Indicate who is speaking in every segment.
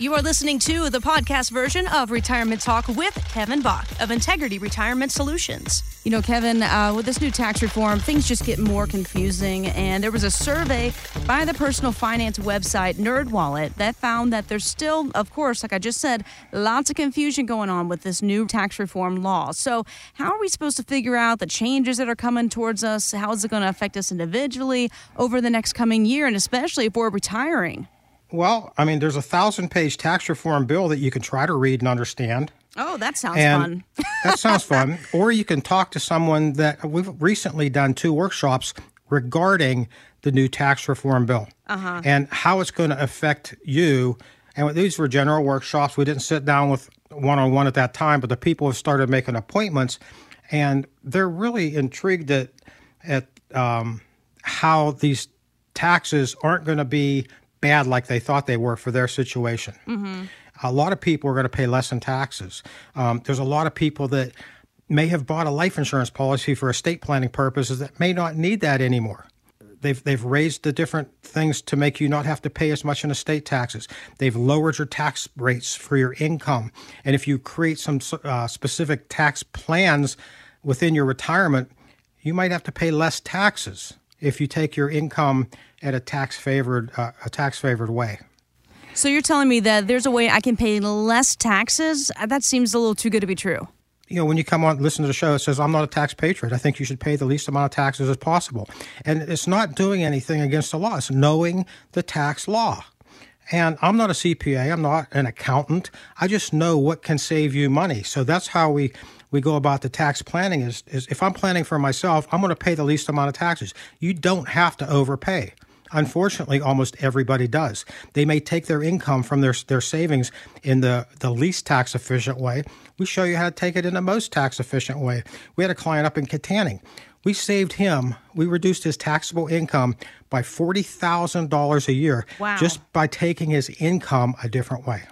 Speaker 1: You are listening to the podcast version of Retirement Talk with Kevin Bach of Integrity Retirement Solutions. You know, Kevin, uh, with this new tax reform, things just get more confusing. And there was a survey by the personal finance website NerdWallet that found that there's still, of course, like I just said, lots of confusion going on with this new tax reform law. So, how are we supposed to figure out the changes that are coming towards us? How is it going to affect us individually over the next coming year, and especially if we're retiring?
Speaker 2: Well, I mean, there's a thousand page tax reform bill that you can try to read and understand.
Speaker 1: Oh, that sounds
Speaker 2: And
Speaker 1: fun.
Speaker 2: that sounds fun. Or you can talk to someone that we've recently done two workshops regarding the new tax reform bill and how it's going to affect you. And these were general workshops. We didn't sit down with one on one at that time, but the people have started making appointments, and they're really intrigued at at um, how these taxes aren't going to be bad like they thought they were for their situation. A lot of people are going to pay less in taxes. Um, there's a lot of people that may have bought a life insurance policy for estate planning purposes that may not need that anymore. They've, they've raised the different things to make you not have to pay as much in estate taxes. They've lowered your tax rates for your income. And if you create some uh, specific tax plans within your retirement, you might have to pay less taxes if you take your income at a tax favored uh, a tax favored way.
Speaker 1: So you're telling me that there's a way I can pay less taxes? Uh, That seems a little too good to be true.
Speaker 2: you know, when you come on, listen to the show, it says, I'm not a tax patriot. I think you should pay the least amount of taxes as possible. And it's not doing anything against the law, it's knowing the tax law. And I'm not a CPA, I'm not an accountant. I just know what can save you money. So that's how we, we go about the tax planning is, is if I'm planning for myself, I'm going to pay the least amount of taxes. You don't have to overpay. Unfortunately, almost everybody does. They may take their income from their, their savings in the, the least tax efficient way. We show you how to take it in the most tax efficient way. We had a client up in Kittanning. We saved him, we reduced his taxable income by $40,000 a year
Speaker 1: Wow.
Speaker 2: just by taking his income a different way.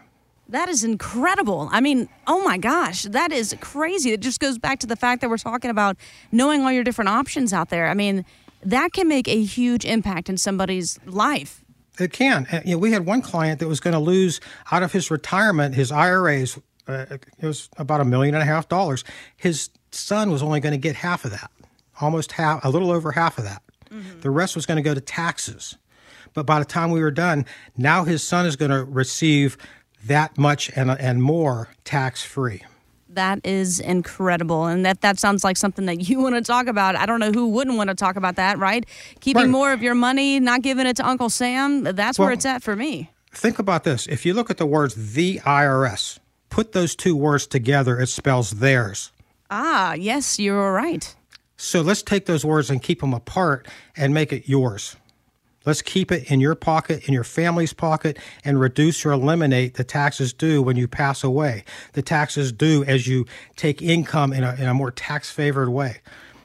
Speaker 1: That is incredible. I mean, oh my gosh, that is crazy. It just goes back to the fact that we're talking about knowing all your different options out there. I mean, that can make a huge impact in somebody's life.
Speaker 2: It can. You know, we had one client that was going to lose out of his retirement, his IRAs. Uh, it was about a million and a half dollars. His son was only going to get half of that, almost half, a little over half of that. The rest was going to go to taxes. But by the time we were done, now his son is going to receive that much and and more tax free.
Speaker 1: That is incredible. And that, that sounds like something that you want to talk about. I don't know who wouldn't want to talk about that, right? Keeping
Speaker 2: Right.
Speaker 1: more of your money, not giving it to Uncle Sam. That's where it's at for me.
Speaker 2: Think about this. If you look at the words the IRS, put those two words together, it spells theirs.
Speaker 1: Ah, yes, you're right.
Speaker 2: So let's take those words and keep them apart and make it yours. Let's keep it in your pocket, in your family's pocket, and reduce or eliminate the taxes due when you pass away. The taxes due as you take income in a, in a more tax favored way.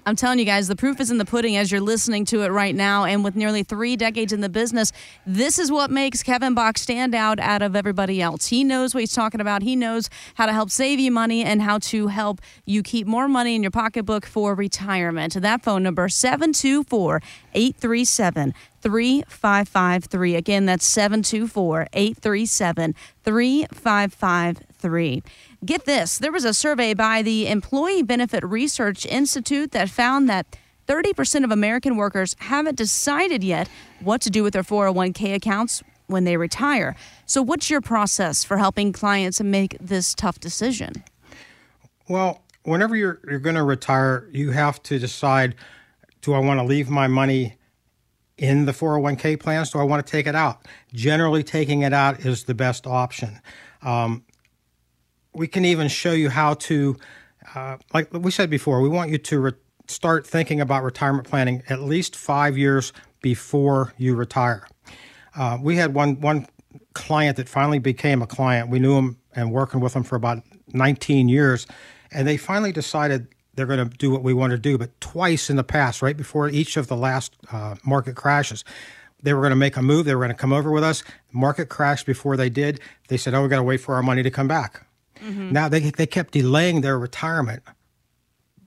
Speaker 1: I'm telling you guys, the proof is in the pudding as you're listening to it right now. And with nearly three decades in the business, this is what makes Kevin Bach stand out out of everybody else. He knows what he's talking about. He knows how to help save you money and how to help you keep more money in your pocketbook for retirement. That phone number, 724 837 3553. Again, that's 724 837 3553. Get this there was a survey by the Employee Benefit Research Institute that found that 30% of American workers haven't decided yet what to do with their 401k accounts when they retire. So, what's your process for helping clients make this tough decision?
Speaker 2: Well, whenever you're, you're going to retire, you have to decide do I want to leave my money in the 401k plans? Do I want to take it out? Generally, taking it out is the best option. Um, we can even show you how to, uh, like we said before, we want you to re- start thinking about retirement planning at least five years before you retire. Uh, we had one one client that finally became a client. We knew him and working with him for about 19 years, and they finally decided they're going to do what we want to do. But twice in the past, right before each of the last uh, market crashes, they were going to make a move. They were going to come over with us. Market crashed before they did. They said, "Oh, we got to wait for our money to come back." Mm-hmm. Now they they kept delaying their retirement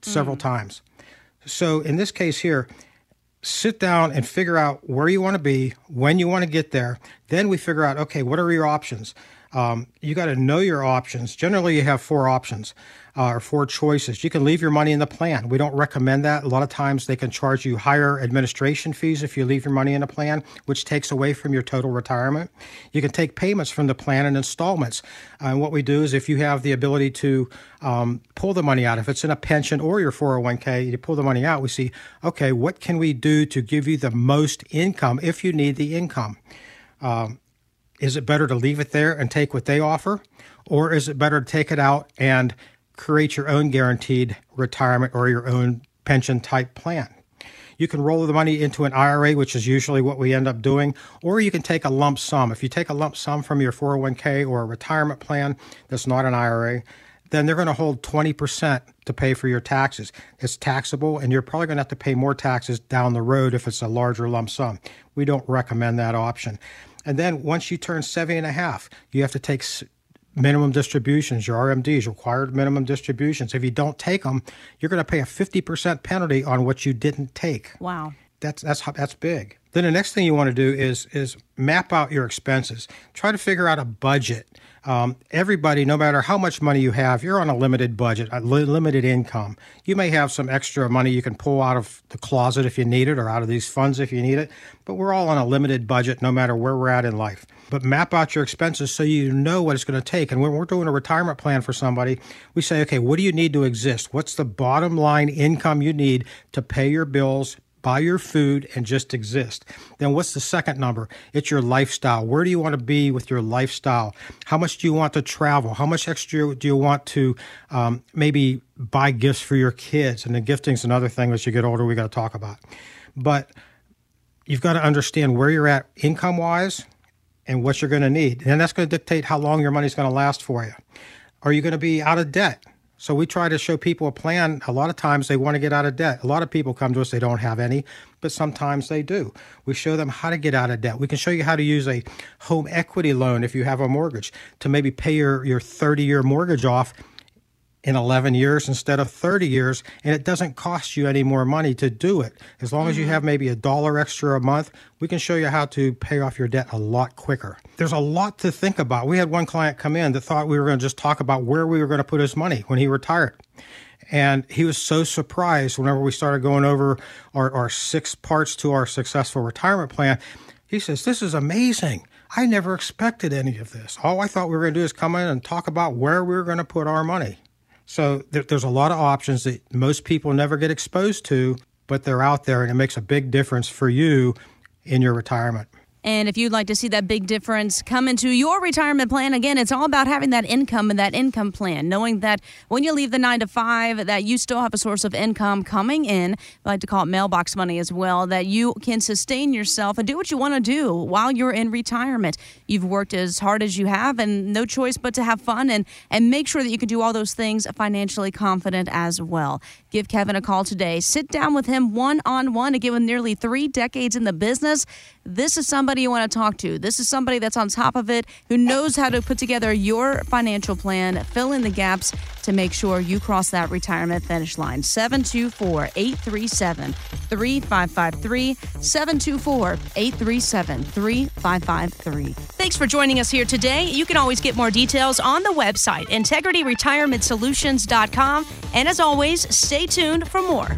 Speaker 2: several mm. times. So in this case here, sit down and figure out where you want to be, when you want to get there. Then we figure out, okay, what are your options? Um, you got to know your options. Generally, you have four options uh, or four choices. You can leave your money in the plan. We don't recommend that. A lot of times they can charge you higher administration fees if you leave your money in a plan, which takes away from your total retirement. You can take payments from the plan in installments. Uh, and what we do is if you have the ability to um, pull the money out, if it's in a pension or your 401k, you pull the money out, we see, okay, what can we do to give you the most income if you need the income? Um, is it better to leave it there and take what they offer? Or is it better to take it out and create your own guaranteed retirement or your own pension type plan. You can roll the money into an IRA, which is usually what we end up doing, or you can take a lump sum. If you take a lump sum from your 401k or a retirement plan that's not an IRA, then they're going to hold 20% to pay for your taxes. It's taxable, and you're probably going to have to pay more taxes down the road if it's a larger lump sum. We don't recommend that option. And then once you turn 70 and a half, you have to take minimum distributions, your RMDs, required minimum distributions. If you don't take them, you're going to pay a 50% penalty on what you didn't take.
Speaker 1: Wow.
Speaker 2: That's that's that's big. Then the next thing you want to do is is map out your expenses. Try to figure out a budget. Um, everybody, no matter how much money you have, you're on a limited budget, a li- limited income. You may have some extra money you can pull out of the closet if you need it, or out of these funds if you need it. But we're all on a limited budget, no matter where we're at in life but map out your expenses so you know what it's going to take. And when we're doing a retirement plan for somebody, we say, okay, what do you need to exist? What's the bottom line income you need to pay your bills, buy your food, and just exist? Then what's the second number? It's your lifestyle. Where do you want to be with your lifestyle? How much do you want to travel? How much extra do you want to um, maybe buy gifts for your kids? And the gifting's another thing as you get older we got to talk about. But you've got to understand where you're at income wise and what you're going to need. And that's going to dictate how long your money's going to last for you. Are you going to be out of debt? So we try to show people a plan. A lot of times they want to get out of debt. A lot of people come to us, they don't have any, but sometimes they do. We show them how to get out of debt. We can show you how to use a home equity loan if you have a mortgage to maybe pay your, your 30 year mortgage off in 11 years instead of 30 years, and it doesn't cost you any more money to do it. As long mm-hmm. as you mm-hmm. have maybe a dollar extra a month, we can show you how to pay off your debt a lot quicker. There's a lot to think about. We had one client come in that thought we were going to just talk about where we were going to put his money when he retired. And he was so surprised whenever we started going over our, our six parts to our successful retirement plan. He says, This is amazing. I never expected any of this. All I thought we were going to do is come in and talk about where we were going to put our money. So there, there's a lot of options that most people never get exposed to, but they're out there and it makes a big difference for you in your retirement.
Speaker 1: And if you'd like to see that big difference come into your retirement plan, again, it's all about having that income and that income plan, knowing that when you leave the nine to five, that you still have a source of income coming in. I like to call it mailbox money as well, that you can sustain yourself and do what you want to do while you're in retirement. You've worked as hard as you have and no choice but to have fun and, and make sure that you can do all those things financially confident as well. Give Kevin a call today. Sit down with him one on one. Again, with nearly three decades in the business, this is somebody somebody you want to talk to. This is somebody that's on top of it, who knows how to put together your financial plan, fill in the gaps to make sure you cross that retirement finish line. 724 837 3553. 724 837 3553. Thanks for joining us here today. You can always get more details on the website, integrityretirementsolutions.com. And as always, stay tuned for more.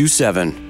Speaker 3: 2046427.